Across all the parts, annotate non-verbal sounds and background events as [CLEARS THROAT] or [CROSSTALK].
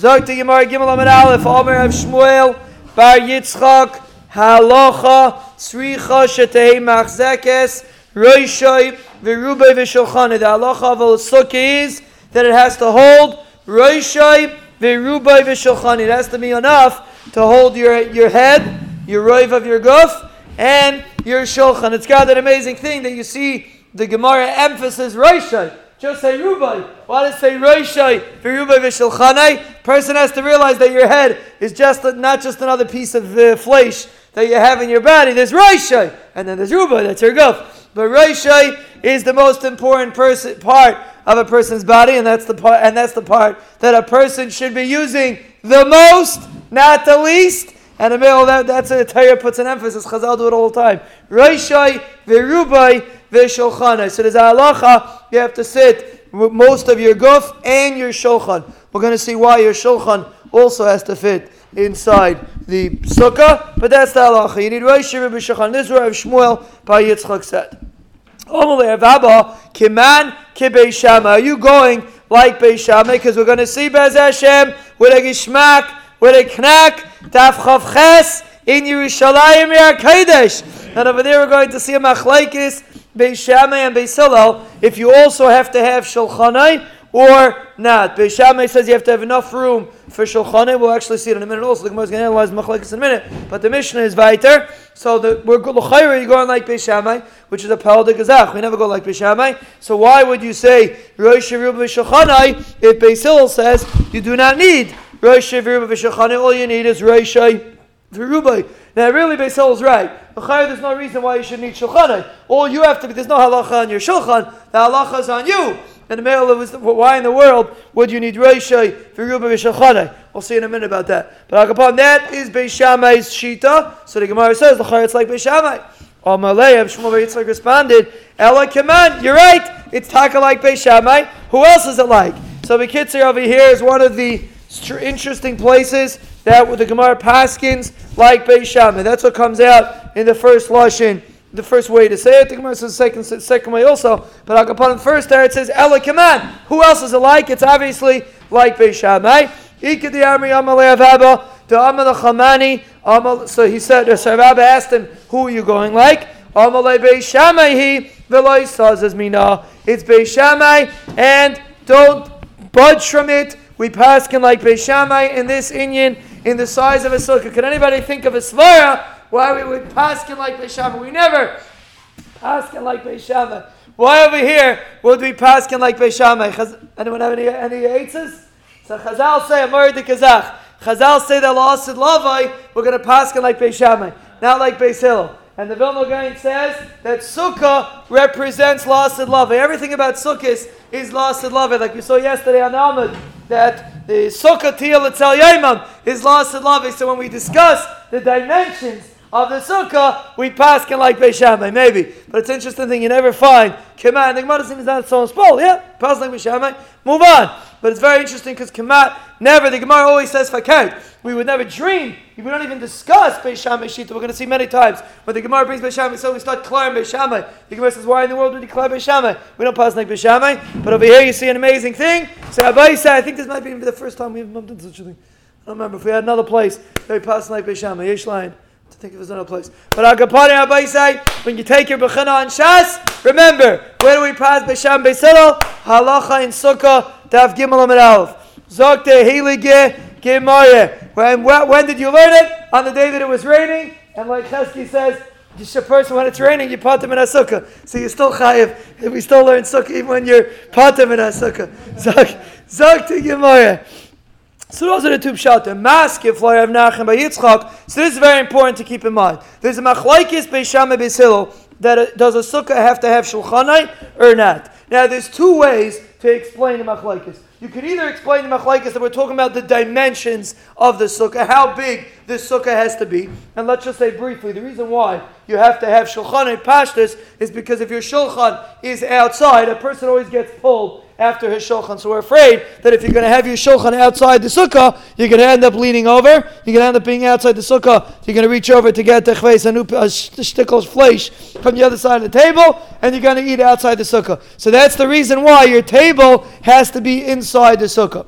Zog the Gemara Gimel Aleph, Omer of Shmuel, Bar Yitzchak, Halacha, Sricha Shetei Machzekes, Roishoi, Virubei Vishulchane. The halacha of a sukkah is that it has to hold Roishoi, Virubei Vishulchane. It has to be enough to hold your, your head, your roiv of your guf, and your shulchan. It's got that amazing thing that you see the Gemara emphasis Roishoi. Just say Rubai. Why does it say Roishai Rubai Vishilchanai? Person has to realize that your head is just not just another piece of uh, flesh that you have in your body. There's Roishai, and then there's Rubai. That's your guf. But Roishai is the most important person, part of a person's body, and that's the part, and that's the part that a person should be using the most, not the least. And the middle, that, that's a Torah puts an emphasis. Chazal do it all the time. Roishai Verubai Veshulchanai. So there's a halacha, you have to sit with most of your guf and your shulchan. We're going to see why your shulchan also has to fit inside the sukkah, but that's the halacha. You need Rosh Hashanah Shulchan. This is where Shmuel by Yitzchak said. Kiman Shama. Are you going like Beishama? Because we're going to see Bez Hashem with a gishmak, with a knack, Taf Chav Ches in Yerushalayim Yer. And over there we're going to see a machlaikis Beis and Beis Hillel, if you also have to have Shulchanai or not. Beis says you have to have enough room for Shulchanai. We'll actually see it in a minute also. The Gemara is going to analyze Machlekes in a minute. But the Mishnah is weiter. So the, we're L'chayra, you're going like Beis which is a Pel de Gazach. We never go like Beis. So why would you say Rosh Yerub Shulchanai if Beis Hillel says you do not need Rosh Yerub Shulchanai? All you need is Rosh Yerubai. Now, really, Beis is right. There's no reason why you should need shulchan. All you have to be, there's no halacha on your shulchan. The halacha is on you. In the middle of why in the world would you need Roshai for Ruba V'Shulchanai? We'll see in a minute about that. But upon that is Beis Shammai's shita. So the Gemara says the it's like Beis Shammai. Amalei Shmuel Yitzchak responded, Ella Kaman, you're right. It's taka like Beis Shammai. Who else is it like? So the Kitzer over here is one of the interesting places that with the Gemara Paskins like Beis Shammai. That's what comes out in the first lashon, the first way to say it. The Gemara says the second, second way also. But Agapan first there it says Ela Kaman. Who else is alike? It's obviously like Beis Shammai. So he said, so Rabbi asked him, who are you going like? Velay sah says me no. It's Beis Shammai, and don't budge from it. We pass can like Beis Shammai in this Inyan in the size of a sukkah. Could anybody think of a svara why we would paskin like Beishama? We never paskin like Beishama. Why over here would we paskin like Beishama? Anyone have any any answers? So Chazal say Amar de Kazach. Chazal say that lost in Lavai, we're going to paskin like Beishama, not like Beis Hillel. And the Vilna Gaon says that Sukkah represents lost in love. Everything about Sukkah is lost in love. Like we saw yesterday on Ahmed, that the Sukkah Tiyal Etzel Yaimam is lost in love. So when we discuss the dimensions of the sukkah, we pass can like Beishamai, maybe. But it's interesting thing you never find. Kemat, the Gemara is not so small. Yeah, pass like Beishamai. Move on. But it's very interesting because Kemat never, the Gemara always says Fakert. We would never dream, we not even discuss Beishamai Shita. We're going to see many times. When the Gemara brings Beishamai, so we start declaring Beishamai. The Gemara says, why in the world would we declare Beishamai? We don't pass like Beishamai. But over here you see an amazing thing. So Abai said, I think this might be the first time we've bumped into such a thing. I don't remember if we had another place we passed like Beishamai. Yesh line to think of another place. But Agapani say, when you take your Bechina on Shas, remember, where do we pass Besham Beisilo? Halacha in Sukkah, Daf Gimel Amid Aleph. Zokte Hilige Gemara. When, when did you learn it? On the day that it was raining. And like Chesky says, just a person when it's raining, you pot them in a sukkah. So you're still chayiv. We still learn sukkah even when you're pot them in a sukkah. Zok, zok to. So those are the two pshatim. Maskif loyav nachem by Yitzchak. So this is very important to keep in mind. There's a machlaikis beisham beisilo that a, does a sukkah have to have shulchanai or not? Now there's two ways to explain the machlaikis. You can either explain the machlaikis that we're talking about the dimensions of the sukkah, how big the sukkah has to be, and let's just say briefly the reason why you have to have shulchan and pashtas is because if your shulchan is outside, a person always gets pulled after his shulchan. So we're afraid that if you're going to have your shulchan outside the sukkah, you're going to end up leaning over. You're going to end up being outside the sukkah. You're going to reach over to get the chveis and uh, shtickles flesh from the other side of the table, and you're going to eat outside the sukkah. So that's the reason why your table has to be inside the sukkah.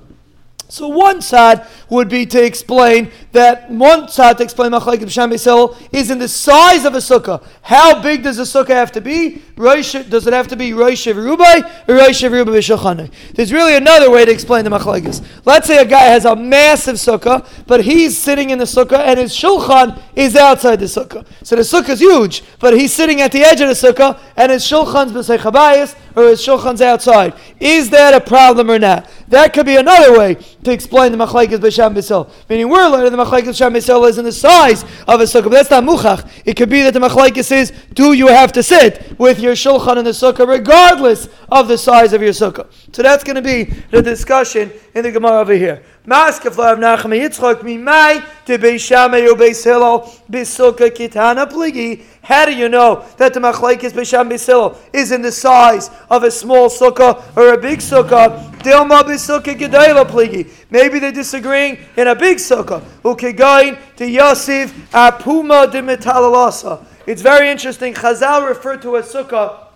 So one side would be to explain that one side to explain B'Sham Beisel is in the size of a sukkah. How big does a sukkah have to be? Rosh, does it have to be Rosh Rubai or Rosh Rubai B'Shulchanai? There's really another way to explain the Machlekes. Let's say a guy has a massive sukkah, but he's sitting in the sukkah and his shulchan is outside the sukkah. So the sukkah is huge, but he's sitting at the edge of the sukkah and his shulchan's B'Seichabayis or his shulchan's outside. Is that a problem or not? That could be another way to explain the machlekes Meaning we're learning the machlekes b'sham b'sil is in the size of a sukkah, but that's not muchach. It could be that the machlekes is, do you have to sit with your shulchan in the sukkah regardless of the size of your sukkah? So that's going to be the discussion in the Gemara over here. Maskef Rav Nachman Yitzchak Mimai to Beis Shammai or Beis Hillel Bisukkah Kitana Pligi. How do you know that the Machlekes Beis Shammai is in the size of a small sukkah or a big sukkah? Dilma Bisukkah Gedayla Pligi. Maybe they're disagreeing in a big sukkah. Ukegain to Yosef Apuma de Metalalasa. It's very interesting. Chazal referred to a sukkah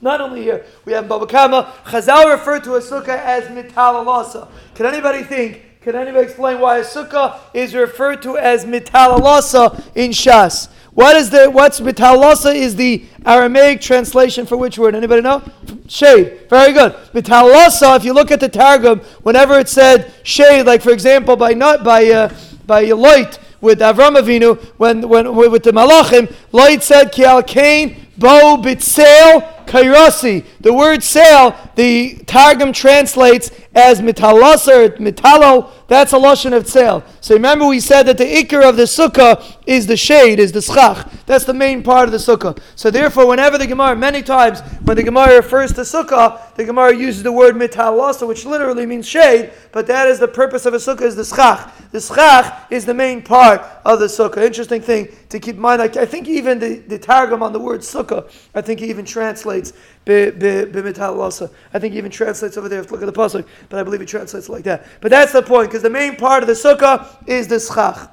not only here, we have Baba Kama. Chazal referred to a sukkah as mitalalasa. Can anybody think can anybody explain why a sukkah is referred to as mitalalasa in Shas? What is the what's mitalasa is the Aramaic translation for which word? Anybody know? Shade. Very good. Mitalasa. If you look at the Targum, whenever it said shade, like for example by not by uh, by Lot with Avram Avinu, when when with the Malachim, Lot said ki kain bo bitzel kairasi. The word sail, the Targum translates as mitalasar, mitalo, that's a lashon of tzel. So remember we said that the ikr of the sukkah is the shade, is the schach. That's the main part of the sukkah. So therefore, whenever the Gemara, many times when the Gemara refers to sukkah, the Gemara uses the word mitalasa, which literally means shade, but that is the purpose of a sukkah is the schach. The schach is the main part of the sukkah. Interesting thing to keep in mind. I, think even the, the targum on the word sukkah, I think he even translates b'mitalasa. I think he even translates over there. Look at the pasuk, but I believe he translates like that. But that's the point, because the main part of the sukkah is the schach.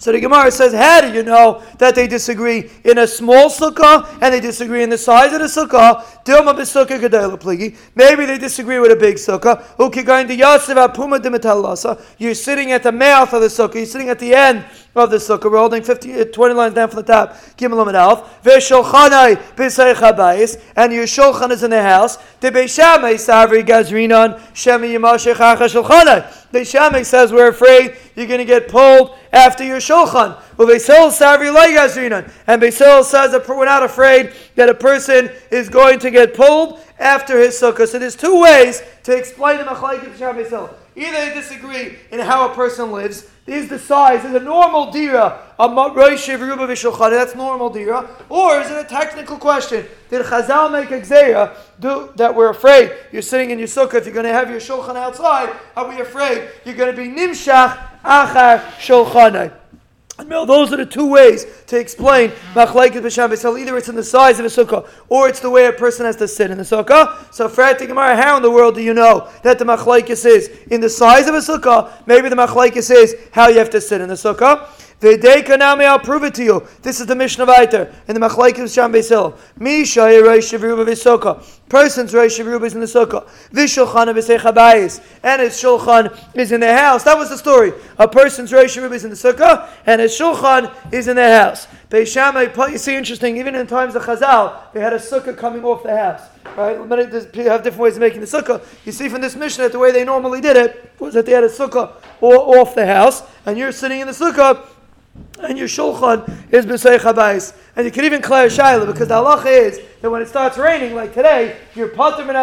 So the Gemara says, how do you know that they disagree in a small sukkah and they disagree in the size of the sukkah? Maybe they disagree with a big sukkah. You're sitting at the mouth of the sukkah. You're sitting at the end of the sukkah. We're holding 50, uh, 20 lines down from the top. Gimel and Alf. And your shulchan is in the house. Beishamay Savri Gazrinon Shemi Shulchanai. The Shamek says we're afraid you're going to get pulled after your shulchan. Well, Beisil Savri. And says that we're not afraid that a person is going to get pulled after his sukkah. So there's two ways to explain the Machlaikit Shah Either they disagree in how a person lives, is the size, is a normal dira, a Rosh Ruba that's normal dira, or is it a technical question? Did Chazal make a do that we're afraid you're sitting in your sukkah, if you're going to have your shulchan outside, are we afraid you're going to be nimshach achar shulchanai? No, those are the two ways to explain machlekes b'sham b'sel. Either it's in the size of a sukkah, or it's the way a person has to sit in the sukkah. So, Gemara, how in the world do you know that the machlekes is in the size of a sukkah? Maybe the machlekes is how you have to sit in the sukkah. V'deikanami, I'll prove it to you. This is the mission of Aiter in the Machlaikim Sham Beisil. Misha Reish Ruba V'Soka. Person's Reish Ruba is in the Sukkah. V'Shulchan V'Seichabayis. And his Shulchan is in the house. That was the story. A person's Reish Ruba is in the Sukkah, and his Shulchan is in the house. Beishamai, you see, interesting, even in times of Chazal, they had a Sukkah coming off the house. Right? Many people have different ways of making the Sukkah. You see from this mission that the way they normally did it was that they had a Sukkah off the house, and you're sitting in the Sukkah, and your shulchan is b'sei chabais. And you can even clear shaila because the halacha is that when it starts raining, like today, you're pater min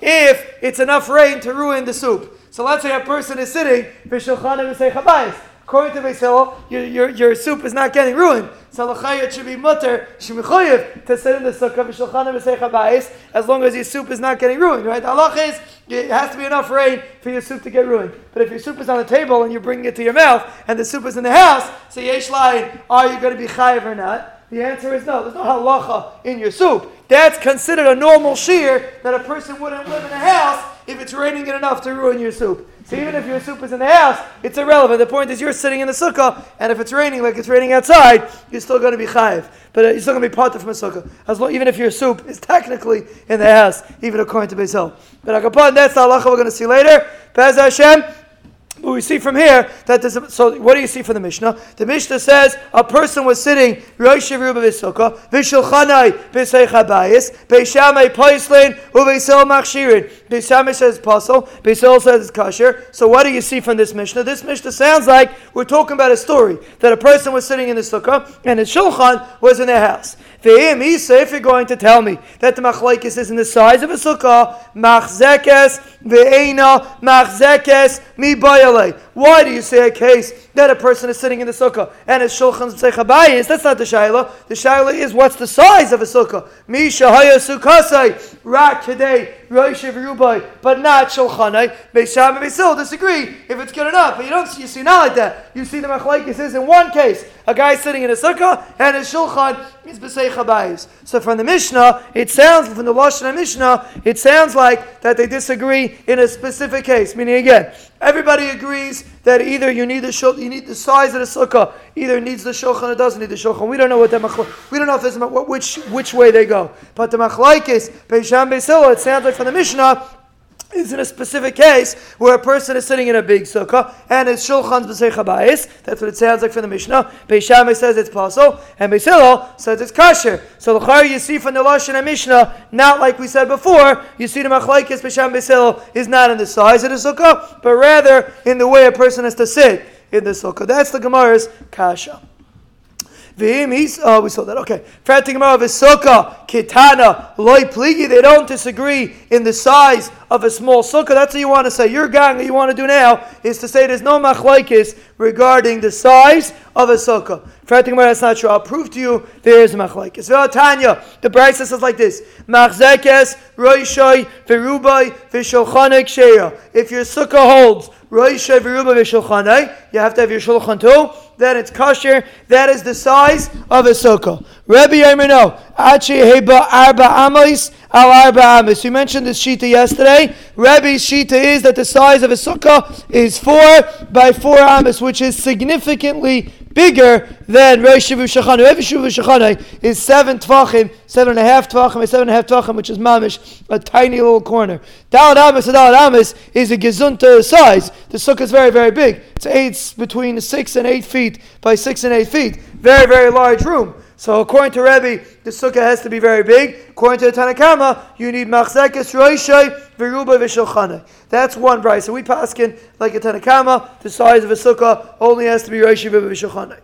if it's enough rain to ruin the soup. So let's say a person is sitting b'shulchan and b'sei chabais. According to Beis your, your, your soup is not getting ruined. So it should be mutter, shemichoyev, to sit in the sukkah b'seicha as long as your soup is not getting ruined, right? The halach is, it has to be enough rain for your soup to get ruined. But if your soup is on the table and you're bringing it to your mouth, and the soup is in the house, so yesh line, are you going to be chayiv or not? The answer is no. There's no halacha in your soup. That's considered a normal shear that a person wouldn't live in a house if it's raining it enough to ruin your soup. So even if your soup is in the house, it's irrelevant. The point is you're sitting in the sukkah, and if it's raining like it's raining outside, you're still going to be chayiv. But uh, you're still going to be part from a sukkah. As long, even if your soup is technically in the house, even according to Beis But Akapon, that's the halacha we're going to see later. Pez Hashem. But we see from here that a, so what do you see from the Mishnah? The Mishnah says a person was sitting Rosh Vishulchanai Biseichabayis, Beishamai Poislin, Uveisel Machshirin. Beishamai says puzzle, Beisel says it's kosher. So what do you see from this Mishnah? This Mishnah sounds like we're talking about a story that a person was sitting in the sukkah and his shulchan was in their house. Ve'im Isa, if you're going to tell me that the machlaikis is in the size of a sukkah, machzekes ve'ena machzekes mi bayale. Why do you say a case that a person is sitting in the sukkah and his shulchan is? That's not the shaila. The shaila is what's the size of a sukkah? Mi shahaya sukkasai rak today rosh rubai, but not shulchanai. Beisham and Beisil disagree if it's good enough, but you don't see you see not like that. You see the machlaikis is in one case a guy sitting in a sukkah and his shulchan is b'sei chabayis. So from the Mishnah, it sounds from the Lashon Mishnah, it sounds like that they disagree in a specific case. Meaning again, everybody agrees that either you need the shul, you need the size of the sukkah, either needs the shulchan or doesn't need the shulchan. We don't know what the we don't know if there's which which way they go. But the machlaikis beisham beisilo, it sounds like from the Mishnah is in a specific case where a person is sitting in a big sukkah and his shulchan's b'seicha That's what it sounds like from the Mishnah. Beishamai says it's possible, and Beisilo says it's kosher. So the you see from the Lashon and Mishnah, not like we said before, you see the machlaikis Beisham Beisilo is not in the size of the sukkah, but rather in the way a person has to sit in the sukkah. That's the Gemara's kasha. Oh we saw that okay. Frating of sukkah kitana loy pligi. They don't disagree in the size of a small sukkah. That's what you want to say. Your gang that you want to do now is to say there's no machlaikis regarding the size of a sukkah. Frating that's not true. I'll prove to you there is machlaikis. Tanya, the Bryce says like this: Machzekes roishoy verubai v'shulchanek sheya. If your sukkah holds you have to have your shulchan too then it's kosher. That is the size of a sukkah. Rabbi Yemino, Achi Heba Arba Amos Al Arba Amos. We mentioned this shita yesterday. Rabbi's shita is that the size of a sukkah is four by four amos, which is significantly bigger than Rosh Shechana. Every Shivu Shechana is seven tvachim, seven and a half tvachim, seven and a half tvachim, which is mamish, a tiny little corner. Dalad Amos, a Dalad Amos is a gezunta size. The sukkah is very, very big. It's eight, between six and eight feet by six and eight feet. Very, very large room. So according to Rebbe, the sukkah has to be very big. According to the Tanakama, you need machzekes roishay veruba v'shulchana. That's one price. So we paskin like a Tanakama, the size of a sukkah only has to be roishay v'shulchana.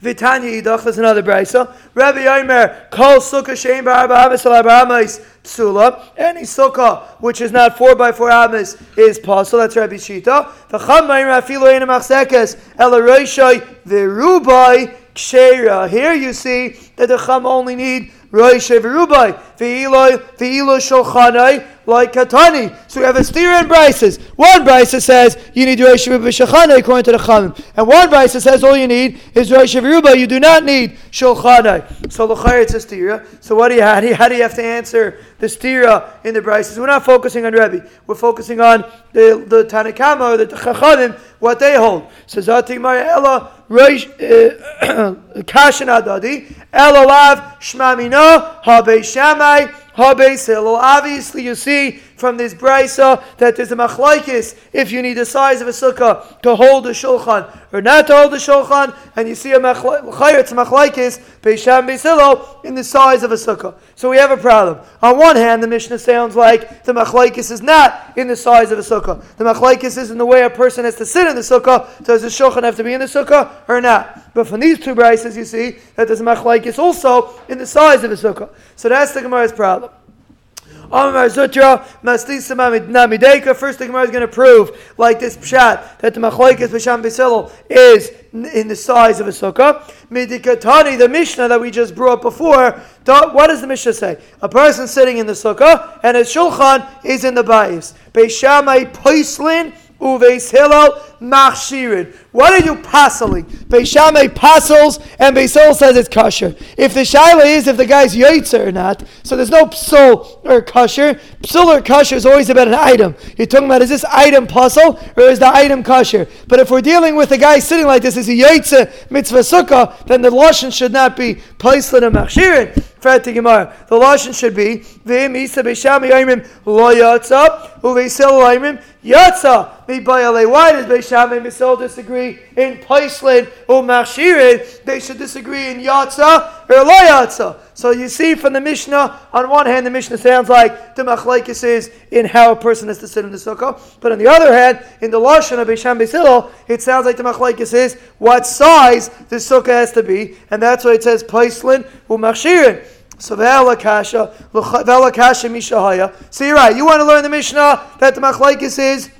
Vitanya Yidach, that's another brisa. Rabbi Yomer, Kol Sukkah Shein Amis Psula. Any sukkah which is not four by four amis is possible. That's Rabbi Shita. V'cham Mayim Afilu Ein Machsekes Ela Roishay V'Rubai Kshera. Here you see that the Chum only need Roishay V'Rubai V'Eloi V'Eloi Shulchanai like Katani. So we have a steer and Brises. One Brise says you need Rosh Hashanah according to the Chamim. And one Brise says all you need is Rosh Hashanah. You do not need Shulchanai. So L'chayr it's a steer. So what do you have? How do you have to answer the steer in the Brises? We're not focusing on Rebbe. We're focusing on the, the Tanakama or the Chachamim, what they hold. So Zati Ella Rosh uh, [CLEARS THROAT] Kashan Adadi Ella Lav Shmamina Habe Shamai Habe Hillel. Obviously, you see from this brisa that there's a machlaikis if you need the size of a sukkah to hold a shulchan or not to hold a shulchan, and you see a machlaikis machlaikis beisham beisilo in the size of a sukkah. So we have a problem. On one hand, the Mishnah sounds like the machlaikis is not in the size of a sukkah. The machlaikis is in the way a person has to sit in the sukkah. Does the shulchan have to be in the sukkah or not? But from these two brises, you see that there's a machlaikis also in the size of a sukkah. So that's the Gemara's problem. First, the Gemara is going to prove, like this pshat, that the machlokes b'sham b'silol is in the size of a sukkah. Midikatani, the Mishnah that we just brought before, what does the Mishnah say? A person sitting in the sukkah and his shulchan is in the bayis. Beishamai poislin Uveis Hillel Machshirin. What are you passing? Beishamay passels and Beisol says it's kosher. If the shaila is if the guy's yaitzer or not, so there's no psul or kosher. Psul or kosher is always about an item. You're talking about is this item puzzle or is the item kosher? But if we're dealing with a guy sitting like this, is a yaitzer mitzvah sukkah, then the lashon should not be paislan and machshirin. The lashon should be v'im isa beishamay aimim lo yatza uveisel aimim yatza. Why does Beishamay and Misol disagree in Paislin or? They should disagree in Yatza. So you see from the Mishnah, on one hand, the Mishnah sounds like the Machlaikis is in how a person has to sit in the Sukkah. But on the other hand, in the Lashon of Beisham Beisil, it sounds like the Machlaikis is what size the Sukkah has to be. And that's why it says Paislin or Machshirin. So v'ela kasha, v'ela kasha mishahaya. So you're right. You want to learn the Mishnah that the machlaikis is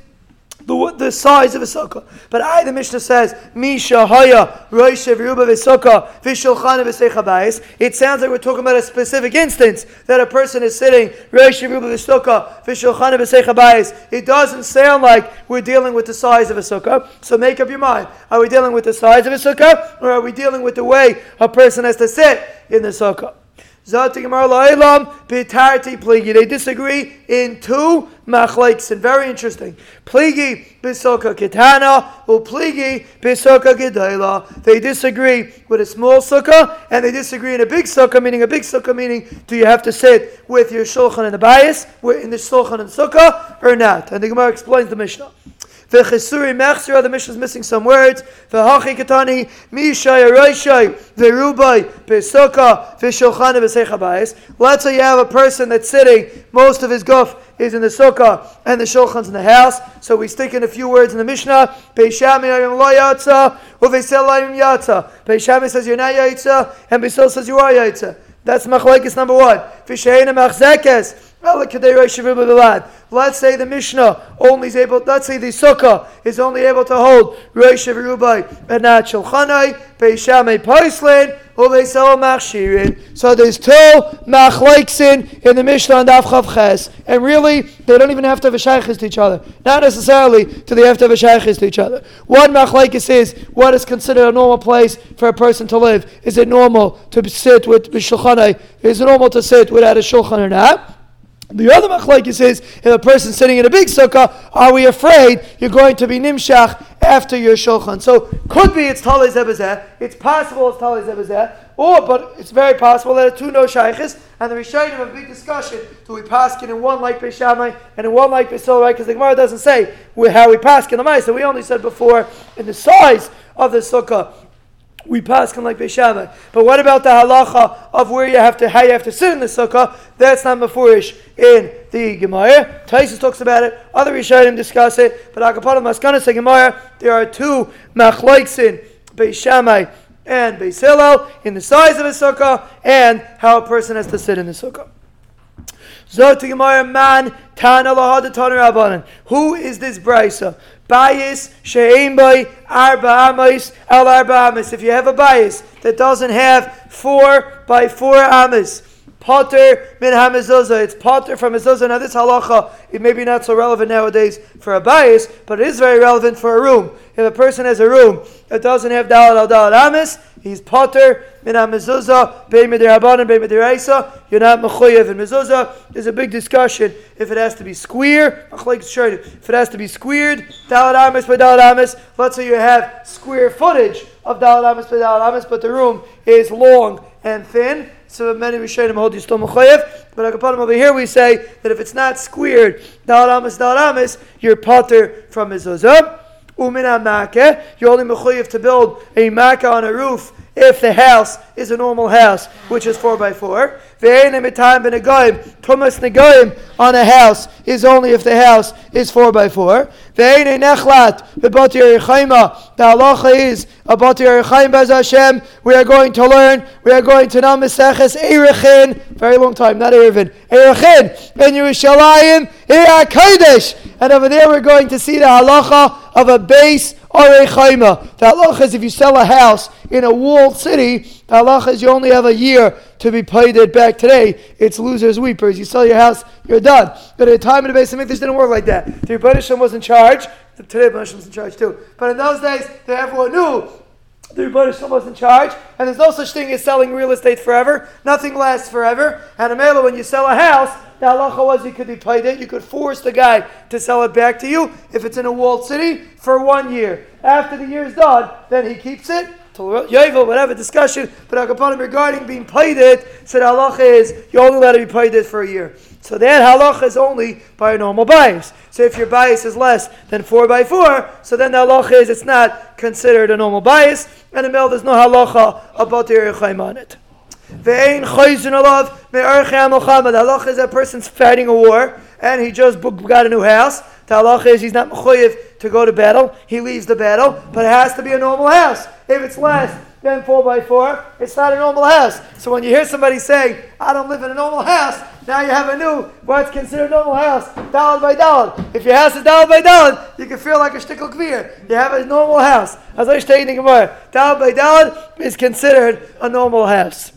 the, the size of a sukkah. But I, the Mishnah says, Misha Haya Roishev Ruba V'Sukkah V'Shulchan V'Seichabais. It sounds like we're talking about a specific instance that a person is sitting Roishev Ruba V'Sukkah V'Shulchan V'Seichabais. It doesn't sound like we're dealing with the size of a sukkah. So make up your mind. Are we dealing with the size of a sukkah, or are we dealing with the way a person has to sit in the sukkah? They disagree in two machlaiks, and very interesting. Pligi bisoka kitana, or pligi bisoka gedayla. They disagree with a small sukkah, and they disagree in a big sukkah, meaning a big sukkah, meaning do you have to sit with your shulchan and the bias, in the shulchan and sukkah, or not? And the Gemara explains the Mishnah. V'chesuri mechsira, the Mishnah is missing some words. V'hachi katani, mishai aroishai, v'rubai, v'sukkah, v'shulchan, v'seichabayis. Let's say you have a person that's sitting, most of his guf is in the sukkah, and the shulchan's in the house. So we stick in a few words in the Mishnah. Peishami ayim lo yatsa, u'v'sel ayim yatsa. Peishami says you're not yatsa, and Beisel says you are yatsa. That's machlekes number one. V'sheina machzekes. Let's say the Mishnah only is able, let's say the Sukkah is only able to hold Rosh Rubai and not Shulchanai, Beishamei Paislin, Obeisel Machshirin. so there's two machlaiksin in the Mishnah and Avchav and really they don't even have to have a shaykhis to each other. Not necessarily do they have to have a shaykhis to each other. One machlaikis is what is considered a normal place for a person to live. Is it normal to sit with shulchanai? Is it normal to sit without a shulchan or not? The other machlekes is if a person sitting in a big sukkah, are we afraid you're going to be nimshach after your shulchan? So could be it's talei zebazeh. It's possible it's talei zebazeh. Or, but it's very possible that it's two no shaykhs, and the Rishayim have a big discussion. Do we pass in one like Beishamai and in one like Beisol, right? Because the Gemara doesn't say how we pass in the mice. So we only said before in the size of the sukkah we pass can like Beishamai. But what about the halacha of where you have to how you have to sit in the sukkah? That's not mafurish in the Gemara. Taisus talks about it. Other Rishonim discuss it. But Akapadim Maskana say Gemara. There are two machlokes in Beishamai and Beis in the size of a sukkah and how a person has to sit in the sukkah. Zot Gemara man Tana Rabbanan. Who is this brisa? Bias arba arba. If you have a bias that doesn't have four by four amis, Potter min hamizuzah. It's potter from mizuzah. Now this halacha, it may be not so relevant nowadays for a bias, but it is very relevant for a room. If a person has a room that doesn't have dalad al dalad amis, he's potter min hamizuzah. Bei midirabanan, bei midiraisa. You're not mechuyev in mizuzah. There's a big discussion if it has to be square. If it has to be squared, dalad amis by dalad amis. Let's say you have square footage of dalad amis by dalad amis, but the room is long and thin so many Rishonim hold you still mechayev. But Akapanim over here we say that if it's not squared, dal amis dal amis, you're potter from mezuzah. Umina makeh, you're only mechayev to build a makkah on a roof if the house is a normal house, which is 4 by 4 Tumas negoim on a house is only if the house is 4 by 4 nechlat The halacha is about Yerchaim Hashem. We are going to learn, we are going to know Meseches Erechin, very long time, not Erevin, Erechin, in Yerushalayim, Kodesh. And over there we're going to see the halacha of a base or a. The halacha is if you sell a house in a walled city, halacha is you only have a year to be paid it back today. It's losers weepers. You sell your house, you're done. But at the time of the base of didn't work like that. The Rebbeinu was in charge. Today, Moshe was in charge too. But in those days, they everyone knew the Rebbeinu Shalom was in charge, and there's no such thing as selling real estate forever. Nothing lasts forever. And Amela, when you sell a house, the halacha was you could be paid it. You could force the guy to sell it back to you if it's in a walled city for one year. After the year is done, then he keeps it Yovel, whatever discussion, but Akapanim regarding being paid it, said halacha is you're only allowed to be paid it for a year. So that halacha is only by a normal bias. So if your bias is less than four by four, so then the halacha is it's not considered a normal bias, and the there's no halacha about the Erechaim on it. Ve'ein chayzun alav me'archei milchama. Halacha is a person's fighting a war, and he just got a new house. The halacha is he's not mechuyev to go to battle. He leaves the battle, but it has to be a normal house. If it's less than 4 by 4 it's not a normal house. So when you hear somebody saying, I don't live in a normal house, now you have a new, what's considered a normal house, dollar by dollar. If your house is dollar by dollar, you can feel like a shtickle kvir. You have a normal house. As I was stating Gemara, dollar by dollar is considered a normal house.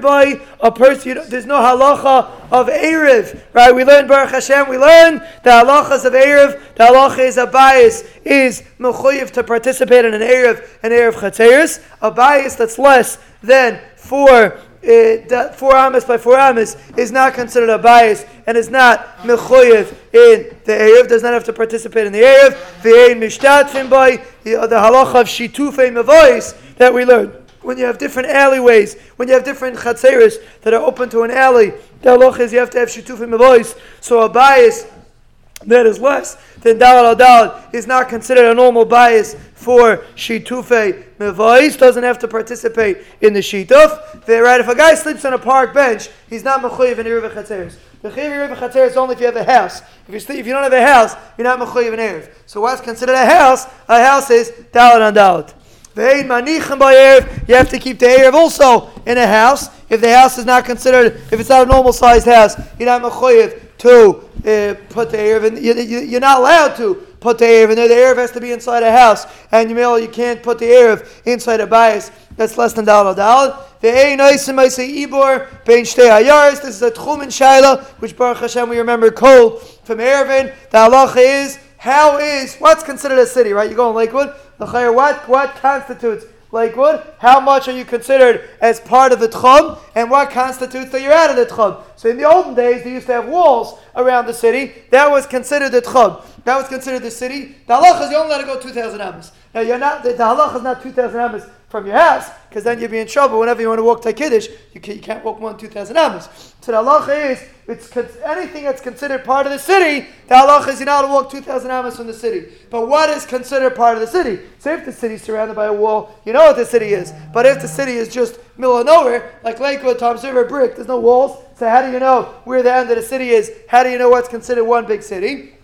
Boy, a person, there's no halacha of Erev, right? We learn, Baruch Hashem, we learn the halachas of Erev, the halacha is a bias, is mechuyev to participate in an Erev, an Erev Chatzeris, a bias that's less than four uh, four amas by four amas is not considered a bias and is not mechoyev in the Erev, does not have to participate in the Erev. V'ein mishtatfim by the, halacha of shitufei mevois that we learned when you have different alleyways, when you have different chatzeris that are open to an alley, the halach is you have to have shitufim voice. So a bias that is less than dalal al dalal is not considered a normal bias for shitufe mevois. Doesn't have to participate in the shituf. Right? If a guy sleeps on a park bench, he's not mechuyev in erev chatzeris. The erev is only if you have a house. If you sleep, if you don't have a house, you're not mechuyev in erev. So what's considered a house? A house is dalal al dalal. You have to keep the Erev also in a house. If the house is not considered, if it's not a normal sized house, you're not mechoyev to uh, put the Erev in. You, are not allowed to put the Erev in there. The Erev has to be inside a house. And you, know, you can't put the Erev inside a bias that's less than Dal Dal. The This is a Tchum and Shaila, which Baruch Hashem we remember cold from Erevin. The halacha is how is what's considered a city, right? You go in Lakewood. What what constitutes Lakewood? How much are you considered as part of the tchum, and what constitutes that you're out of the tchum? So in the olden days, they used to have walls around the city. That was considered the tchum. That was considered the city. The halach is you only let it go two thousand amos. Now you're not the, the halach is not two thousand amos from your house, because then you'd be in trouble whenever you want to walk to Kiddush. You, can, you can't walk more than 2,000 amos. So the halacha is, it's anything that's considered part of the city, the halacha is you're not allowed to walk 2,000 amos from the city. But what is considered part of the city? So if the city is surrounded by a wall, you know what the city is. But if the city is just middle of nowhere, like Lakewood, Toms River, Brick, there's no walls, so how do you know where the end of the city is? How do you know what's considered one big city?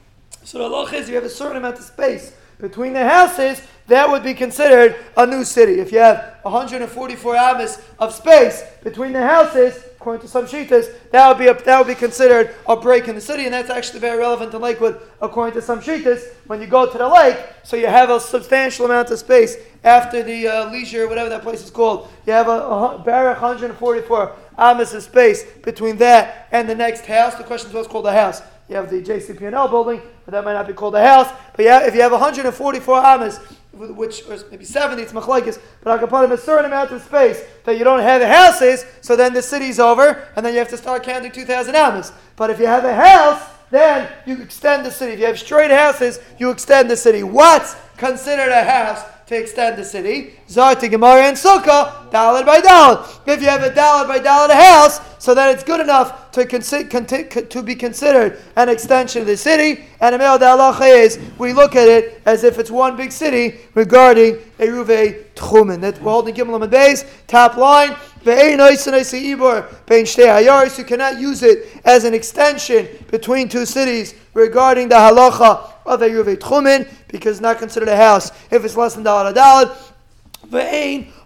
So the halacha is you have a certain amount of space between the houses that would be considered a new city. If you have 144 amas of space between the houses, according to some shitas, that would be a, that would be considered a break in the city, and that's actually very relevant in Lakewood, according to some shitas. When you go to the lake, so you have a substantial amount of space after the uh, leisure, whatever that place is called. You have a, a barak 144 amas of space between that and the next house. The question is what's called a house. You have the JCP&L building, but that might not be called a house. But yeah, if you have 144 amas which or maybe 70, it's machlekes, but I can put in a certain amount of space that you don't have the houses, so then the city's over, and then you have to start counting 2,000 amas. But if you have a house, then you extend the city. If you have straight houses, you extend the city. What's considered a house? To extend the city. Zarti Gemara and Sukkah, dalad by dalad. If you have a dalad by dalad house, so that it's good enough to, consi- conti- to be considered an extension of the city. And the halacha is we look at it as if it's one big city regarding Eruve Tchumen. That we're holding Gimel and base, top line. You cannot use it as an extension between two cities regarding the halacha of a Eruve Tchumen because it's not considered a house. If it's less than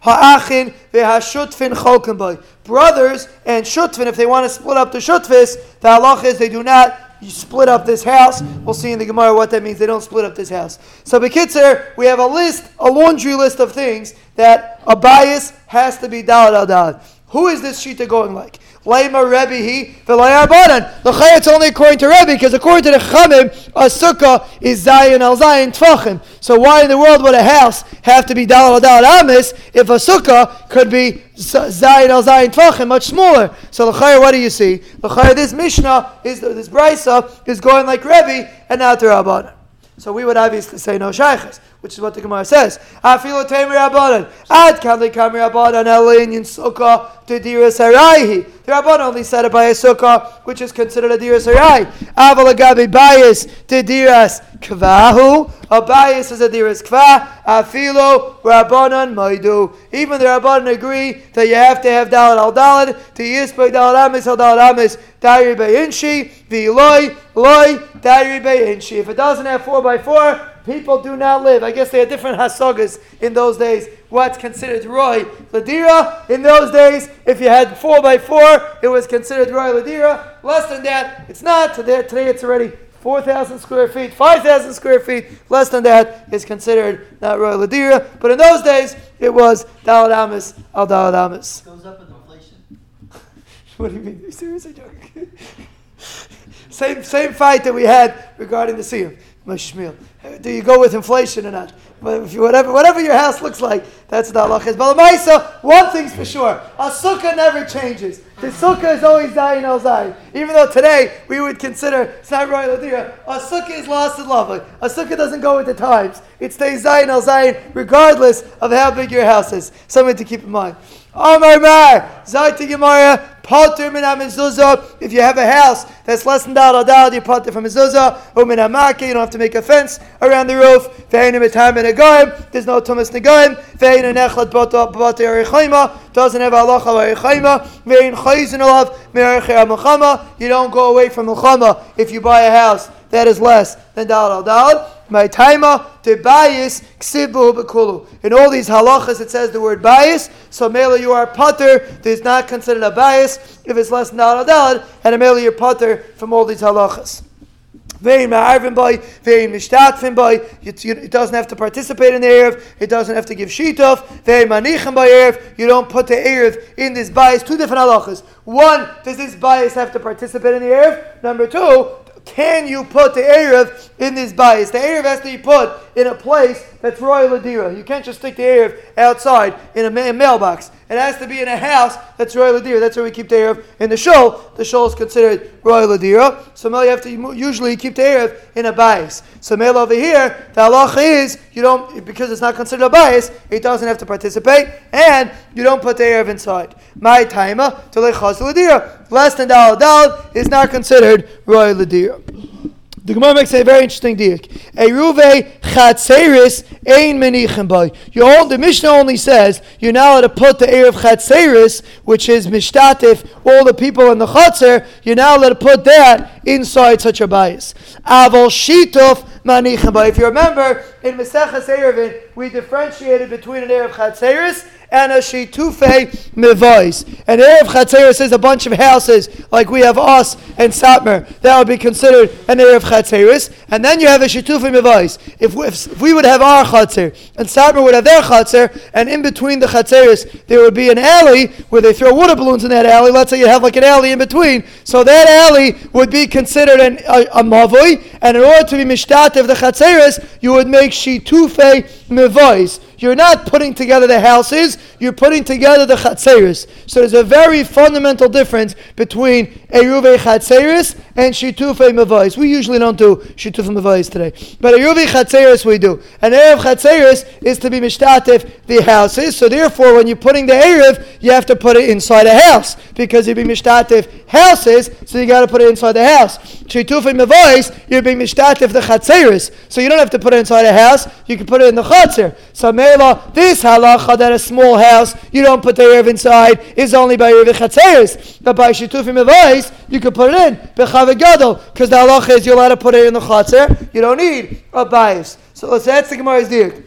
ha'achin ve'hashutfin cholken Brothers and shutfin, if they want to split up the shutfis, the halach is they do not you split up this house. We'll see in the Gemara what that means. They don't split up this house. So Bekitzer, we have a list, a laundry list of things that a bias has to be dalad al. Who is this shita going like? Lema Rebbe he v'layarbanan. The it's only according to Rebbe because according to the Chamim, a sukkah is Zayin al Zayin Tfachim. So why in the world would a house have to be Dalal Dalal Amis if a sukkah could be Zayin al Zayin Tfachim, much smaller? So the L'chayr, what do you see? The L'chayr, this Mishnah is this Brisa is going like Rebbe and not the Rabbanan. So we would obviously say no shaykhs, which is what the Gemara says. Afilo temer rabbanan. Ad kadli kamer rabbanan elin yin sukkah to diras haraihi. The rabbanan only said it by a sukkah, which is considered a diras harai. Aval agabi bias to diras kvahu. A bias is a diras kva. Afilo rabbanan maidu. Even the rabbanan agree that you have to have dalad al dalad to yispay dalad amis al dalad amis. Dari beinshi v'loi loi dari beinshi. If it doesn't have four by four, people do not live. I guess they had different hasagas in those days. What's considered roy ladira in those days? If you had four by four, it was considered roy ladira. Less than that, it's not. Today, today it's already 4,000 square feet, 5,000 square feet, less than that is considered not royal ladira. But in those days, it was dalad amis al dalad amis. Goes up in inflation. [LAUGHS] what do you mean? Are you seriously [LAUGHS] joking? same, same fight that we had regarding the siyum. Do you go with inflation or not? But you, whatever, whatever your house looks like, that's the halachas. But Lamaisa, one thing's for sure: a sukkah never changes. The sukkah is always zayin al zayin. Even though today we would consider it's not royal adira, a sukkah is lost and lovely. A sukkah doesn't go with the times. It stays zayin al zayin regardless of how big your house is. Something to keep in mind. Amar Mar, Zaita Gemara, Potter min mezuzah. If you have a house that's less than dal Al dal, you potter from mezuzah. Or min hamaka, you don't have to make a fence around the roof. Ve'in mitam a There's no tumas negaim. Ve'in nechlat bata erichayma. Doesn't have halacha erichayma. Ve'in chayzin alav me'erichei amachama. You don't go away from machama if you buy a house that is less than dal Al dal. My taima to bias ksibu bekulu. In all these halachas, it says the word bias. So mele you are putter. There's not considered a bias if it's less than dalad, and a mele you're putter from all these halachas. Vein ma'arvin by, vein mishtatfin by. It doesn't have to participate in the erev. It doesn't have to give shitov. Vein manichin by erev. You don't put the erev in this bias. Two different halachas. One, does this bias have to participate in the erev? Number two, can you put the Erev in this bias? The Erev has to be put in a place that's royal Adira. You can't just stick the Erev outside in a, mailbox. It has to be in a house that's royal Adira. That's where we keep the Erev in the shul. The shul is considered royal Adira. So now you have to usually keep the Erev in a bias. So mail over here, the halacha is you don't because it's not considered a bias, it doesn't have to participate, and you don't put the inside. My timer to Adira. Less than dal dal is not considered royal Adira. The Gemara makes a very interesting diak. Eruve chatzeris ein menichem by. You all, the Mishnah only says you're now allowed to put the erev chatzeris, which is mishtatif, all the people in the chatzer. You're now allowed to put that inside such a bias. Avol shitov manichem by. If you remember in Maseches Erevin, we differentiated between an erev chatzeris and a shitufe mevais. And Erev Chatzeris is a bunch of houses like we have us and Satmar. That would be considered an Erev Chatzeris. And then you have a shitufe mevais. If, if, we would have our Chatzer and Satmar would have their Chatzer, and in between the Chatzeris there would be an alley where they throw water balloons in that alley. Let's say you have like an alley in between. So that alley would be considered an, a, a mavoi, and in order to be mishtat of the Chatzeris, you would make shitufe mevais. You're not putting together the houses, you're putting together the chatzeris. So there's a very fundamental difference between Eruve chatzeris and Shitufe Mavais. We usually don't do Shitufe Mavais today. But Eruve chatzeris we do. And Erev chatzeris is to be Mishtatif the houses. So therefore, when you're putting the Erev, you have to put it inside a house. Because you'd be Mishtatif houses, so you got to put it inside the house. Shitufe Mavais, you're being Mishtatif the chatzeris. So you don't have to put it inside a house, you can put it in the chatzer. So This halacha that a small house, you don't put the Erev inside, is only by Erev Chatzeris. But by Shetufim Evais, you can put it in, Bechav Gadol, because the halacha is you're allowed to put it in the Chatzer, you don't need a bias. So that's the Gemara's dirk.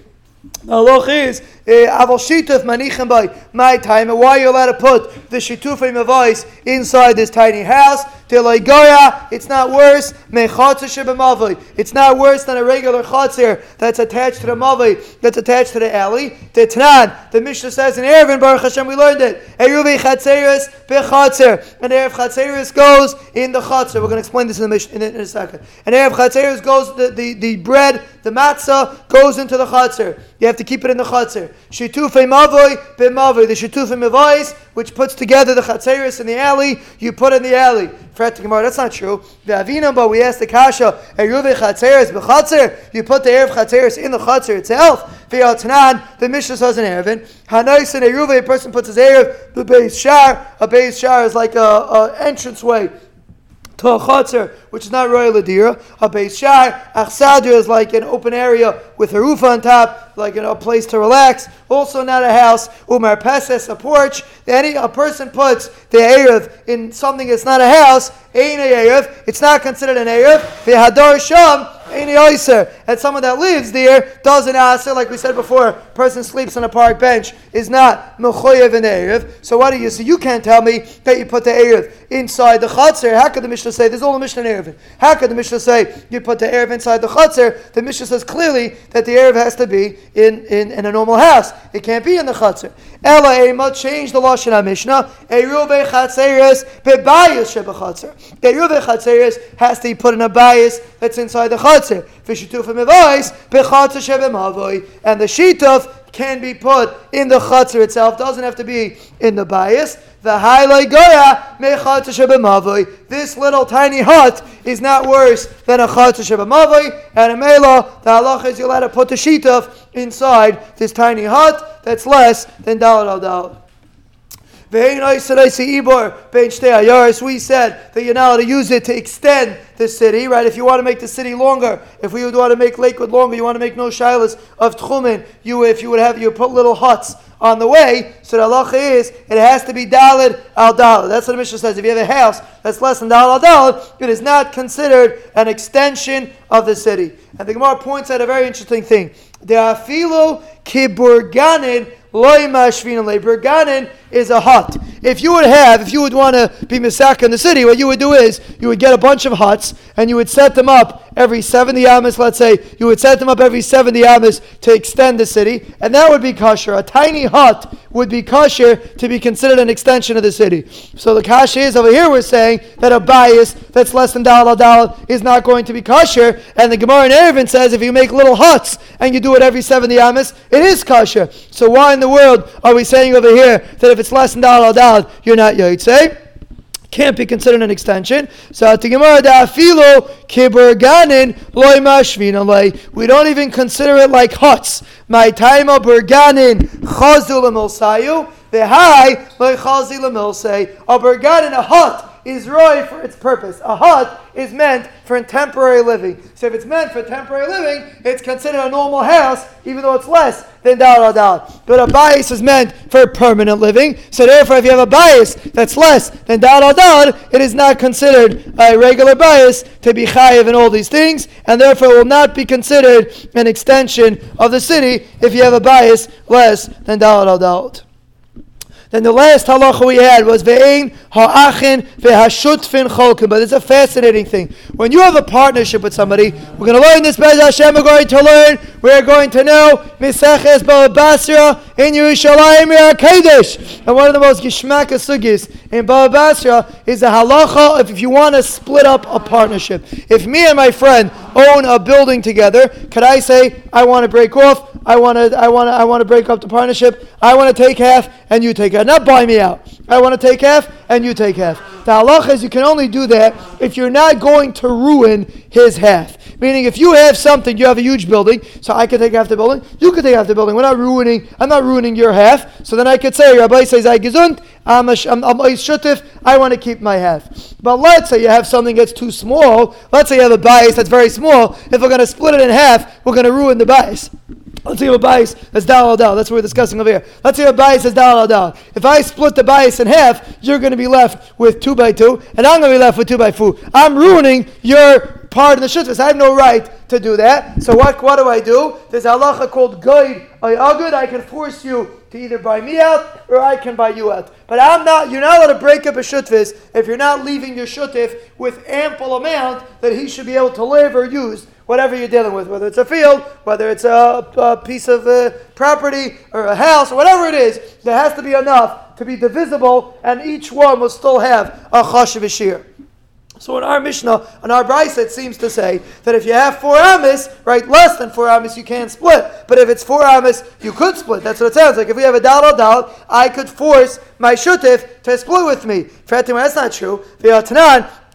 The halacha is Eh, aval shituf manichem by my time. And why are you allowed to put the shitufim avais inside this tiny house? Goya, it's not worse. It's not worse than a regular chatzir that's attached to the mavi, that's attached to the alley. Tnan, the Mishnah says in Erevin Baruch Hashem, we learned it. Eruvi chatzeris bechatzer. And Erev chatzeris goes in the chatzir. We're going to explain this in, the in, in a second. And Erev chatzeris goes the, the, the bread, the matzah goes into the chatzir. You have to keep it in the chatzir. Shitufei mavoi b'mavoi. The shitufei mavais, which puts together the chatzeris in the alley, you put in the alley. Fret That's not true. The avina, but we asked the kasha, eruve chatzeris b'chatzer. You put the erev chatzeris in the chatzir itself. V'yatnan, the Mishnah says in Erevin, hanais and eruve, a person puts his erev, the base shar. A base shar is like a, a entrance way to a chotzer, which is not royal ladira. A beis shar, achsadra is like an open area with a roof on top, like a place to relax. Also not a house. Umar peses, a porch. Any a person puts the erev in something that's not a house, ain't a erev. It's not considered an erev. The hadar sham any oiser. And someone that lives there does an aser, like we said before, person sleeps on a park bench, is not mechoyev and erev. So what do you say? You can't tell me that you put the erev inside the chutzner. How could the Mishnah say, there's all the Mishnah and erev. How could the Mishnah say you put the erev inside the chutzner? The Mishnah says clearly that the erev has to be in, in, in a normal house. It can't be in the chutzner. Ella Ema changed the Lashon Mishnah. Erube chatzeres bebayis shebachatzer. The chatzeres has to be put in a bias that's inside the chutzner. V'shituf mevais bechatzer shebemavoi. And the shituf can be put in the chutzner itself. Doesn't have to be in the bias. The highlight goya mechatzer This little tiny hut is not worse than a chatzer shebemavoi. And a mela, the halacha is you're allowed to put the shituf inside this tiny hut that's less than Dalad al Dalad. We said that you're allowed to use it to extend the city, right? If you want to make the city longer, if we would want to make Lakewood longer, you want to make no shilas of tchumen. You, if you would have, you put little huts on the way. So the halacha is it has to be dalid al dalid. That's what the Mishnah says. If you have a house that's less than dalid al dalid, it is not considered an extension of the city. And the Gemara points out a very interesting thing. The afilu kiburganin loy mashvin Burganin is a hut. If you would have, if you would want to be Misaka in the city, what you would do is you would get a bunch of huts and you would set them up every 70 amas, let's say, you would set them up every 70 amas to extend the city, and that would be kosher. A tiny hut would be kosher to be considered an extension of the city. So the kasha is over here we're saying that a bias that's less than dal dal is not going to be kosher, and the Gemara in Erevin says if you make little huts and you do it every 70 amas, it is kosher. So why in the world are we saying over here that if it's less than dal dal, you're not yotzei? can't be considered an extension. So da'afilo kiburganin loy mashvin We don't even consider it like huts. My time burganin chazul emilsayu. The high loy chazil emilsay. A burganin, a hut is roy for its purpose. A hut is meant for temporary living. So if it's meant for temporary living, it's considered a normal house, even though it's less than dal dal. But a bias is meant for permanent living. So therefore, if you have a bias that's less than dal dal, it is not considered a regular bias to be chayiv in all these things, and therefore will not be considered an extension of the city if you have a bias less than dal dal. Then the last halacha we had was ve'ein ha'achin ve'hashutfin cholkim. But it's a fascinating thing. When you have a partnership with somebody, we're going to learn this. Bez Hashem, we're going to learn. We're going to know Miseches Baba in Yerushalayim Kodesh. And one of the most gishmaka sugis in Basra is the halacha if you want to split up a partnership. If me and my friend own a building together, could I say I want to break off? I want to, I want to, I want to break up the partnership. I want to take half and you take half. Not buy me out. I want to take half and you take half. The halacha is you can only do that if you're not going to ruin his half. Meaning, if you have something, you have a huge building, so I can take half the building, you can take half the building. We're not ruining, I'm not ruining your half. So then I could say, Rabbi says, I gesund, I'm a, I'm, shutif, I want to keep my half. But let's say you have something that's too small. Let's say you have a bias that's very small. If we're going to split it in half, we're going to ruin the bias. Let's say a bias that's dal al dal. That's what we're discussing over here. Let's say a bias is dal al dal. If I split the bias in half, you're going to be left with two by two, and I'm going to be left with two by four. I'm ruining your part in the shutfas. I have no right to do that. So what, what do I do? There's a halacha called guide oh, agud. Oh, I can force you to either buy me out or I can buy you out. But I'm not. You're not allowed to break up a shutfis if you're not leaving your shutif with ample amount that he should be able to live or use whatever you're dealing with, whether it's a field, whether it's a, a piece of uh, property or a house or whatever it is, there has to be enough to be divisible, and each one will still have a chashiv. So in our Mishnah, in our Brisa, it seems to say that if you have four amis, right, less than four amis, you can't split. But if it's four amis, you could split. That's what it sounds like. If we have a dal al dal, I could force my shutif to split with me. That's not true.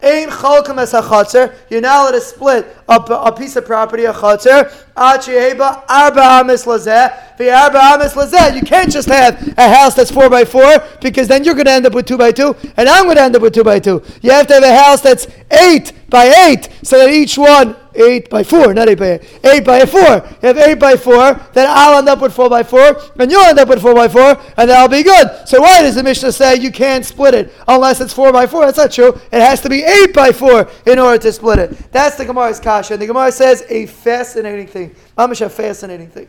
Ein chalkam es a You're not allowed to split a, piece of property, a chatzer. Achiheba arba amis lazeh. The arba amis lazeh. You can't just have a house that's four by four because then you're going to end up with two by two, and I'm going to end up with two by two. You have to have a house that's eight by eight, so that each one eight by four, not eight by eight, eight by four. You have eight by four, then I'll end up with four by four, and you'll end up with four by four, and that'll be good. So why does the Mishnah say you can't split it unless it's four by four? That's not true. It has to be eight by four in order to split it. That's the Gemara's kasha. And the Gemara says a fascinating thing. Mamish, a fascinating thing.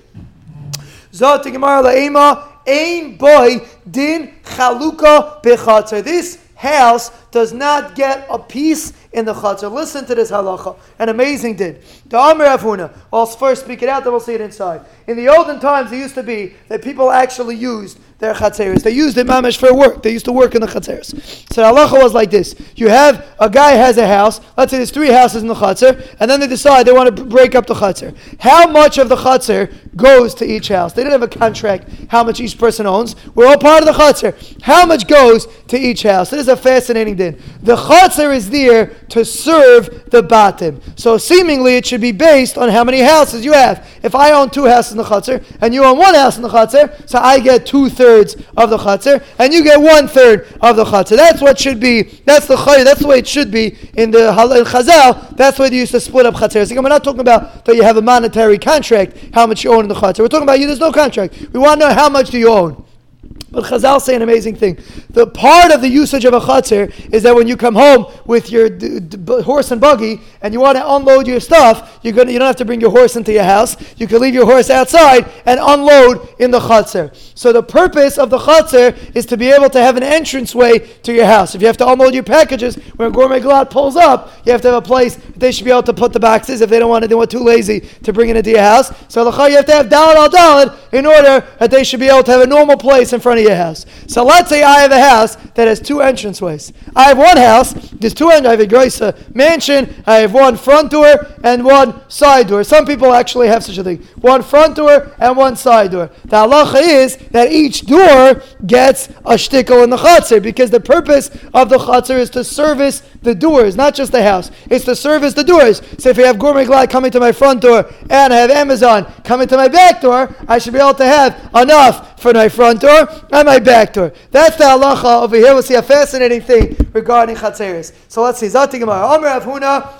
Zot Gemara la'ema ein boy din chaluka bechatzer. This house does not get a piece in the chutzah. Listen to this halacha. An amazing did. I'll first speak it out, then we'll see it inside. In the olden times, it used to be that people actually used their chatzeres. They used it mamish for work. They used to work in the chatzeres. So halacha was like this: you have a guy has a house. Let's say there's three houses in the chatzer, and then they decide they want to break up the chatzer. How much of the chatzer goes to each house? They didn't have a contract how much each person owns. We're all part of the chatzer. How much goes to each house? This is a fascinating din. The chatzer is there to serve the batim. So seemingly it should be based on how many houses you have. If I own two houses in the chatzer and you own one house in the chatzer, so I get two thirds of the chatzir, and you get one third of the chatzir. That's what should be. That's the chay. That's the way it should be in the in Chazal. That's the way they used to split up. So we're not talking about that you have a monetary contract, how much you own in the chatzir. We're talking about you. There's no contract. We want to know how much do you own. But Chazal say an amazing thing. The part of the usage of a chatzir is that when you come home with your d- d- horse and buggy and you want to unload your stuff, you're gonna, you don't have to bring your horse into your house. You can leave your horse outside and unload in the chatzir. So the purpose of the chatzir is to be able to have an entranceway to your house. If you have to unload your packages when Gourmet Glatt pulls up, you have to have a place they should be able to put the boxes if they don't want to, they want too lazy to bring it into your house. So you have to have dalad al dalad in order that they should be able to have a normal place in front of your house. So let's say I have a house that has two entranceways. I have one house, there's two I have a grace uh, mansion, I have one front door and one side door. Some people actually have such a thing. One front door and one side door. The halacha is that each door gets a shtickle in the chatzir because the purpose of the chatzir is to service the doors, not just the house. It's to service the doors. So if you have Gourmet Glatt coming to my front door and I have Amazon coming to my back door, I should be able to have enough for my front door and my back door. That's the halacha over here. We'll see a fascinating thing regarding chatzeres. So let's see. Zati Gemara. Amr Avhuna.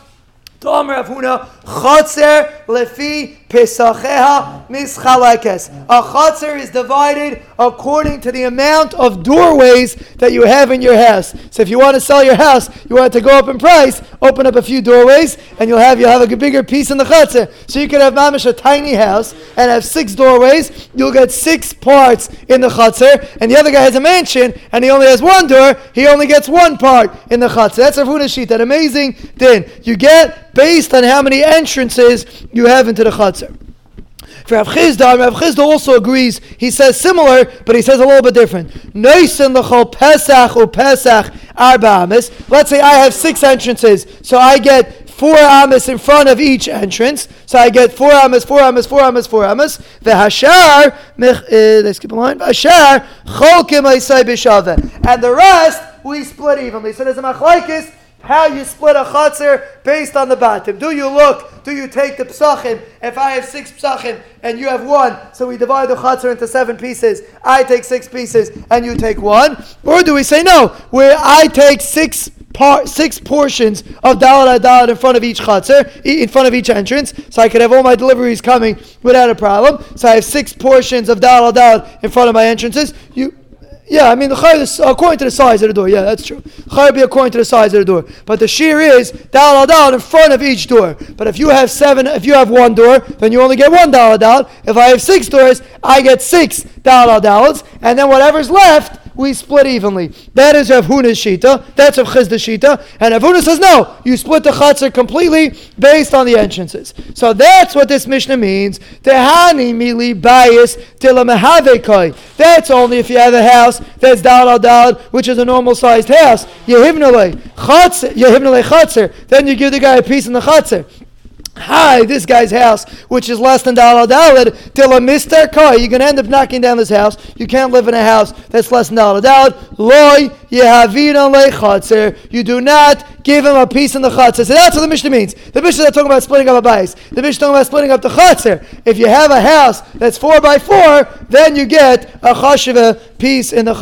Tomer Avhuna. Chatzer lefi Pesacheha mischalekes. A chatzar is divided according to the amount of doorways that you have in your house. So if you want to sell your house, you want it to go up in price, open up a few doorways, and you'll have you'll have a bigger piece in the chatzar. So you could have mamish a tiny house and have six doorways. You'll get six parts in the chatzar, and the other guy has a mansion and he only has one door. He only gets one part in the chatzar. That's a Sheet, that amazing thing you get based on how many entrances you have into the chatzar. For Rav Chisda, Rav Chisda also agrees. He says similar, but he says a little bit different. Noisin l'chol Pesach u Pesach arba amis. Let's say I have six entrances, so I get four amas in front of each entrance. So I get four amas, four amas, four amas, four amas. The hashar, uh, let's keep in line. Hashar cholkim and the rest we split evenly. So there's a machlokes how you split a chatzir based on the batim. Do you look, do you take the psachim? If I have six psachim and you have one, so we divide the chatzir into seven pieces, I take six pieces and you take one? Or do we say no, where I take six Part, six portions of dalad dalad in front of each chatzir, in front of each entrance, so I could have all my deliveries coming without a problem. So I have six portions of dalad dalad in front of my entrances. You Yeah, I mean, the is according to the size of the door. Yeah, that's true. Be according to the size of the door. But the shear is dal dal in front of each door. But if you have seven, if you have one door, then you only get one dal dal. If I have six doors, I get six dal dals, and then whatever's left we split evenly. That is Rav Huna's Shita. That's Rav Chisda's Shita. And Rav Huna says, no, you split the Chatzar completely based on the entrances. So that's what this Mishnah means. Tehani mili bias tilamahavekoi. That's only if you have a house that's dal dal, which is a normal sized house. Yehivnale Chatzar, Yehivnale Chatzar. Then you give the guy a piece in the Chatzar hi, this guy's house, which is less than dollar dalad, till a mister car, you're going to end up knocking down this house. You can't live in a house that's less than dollar dalad. Loy yehavina lechatzer. You do not give him a piece in the chatzir. So that's what the Mishnah means. The Mishnah is talking about splitting up a bais. The Mishnah is talking about splitting up the chatzir. If you have a house that's four by four, then you get a chashiva piece in the chatzir.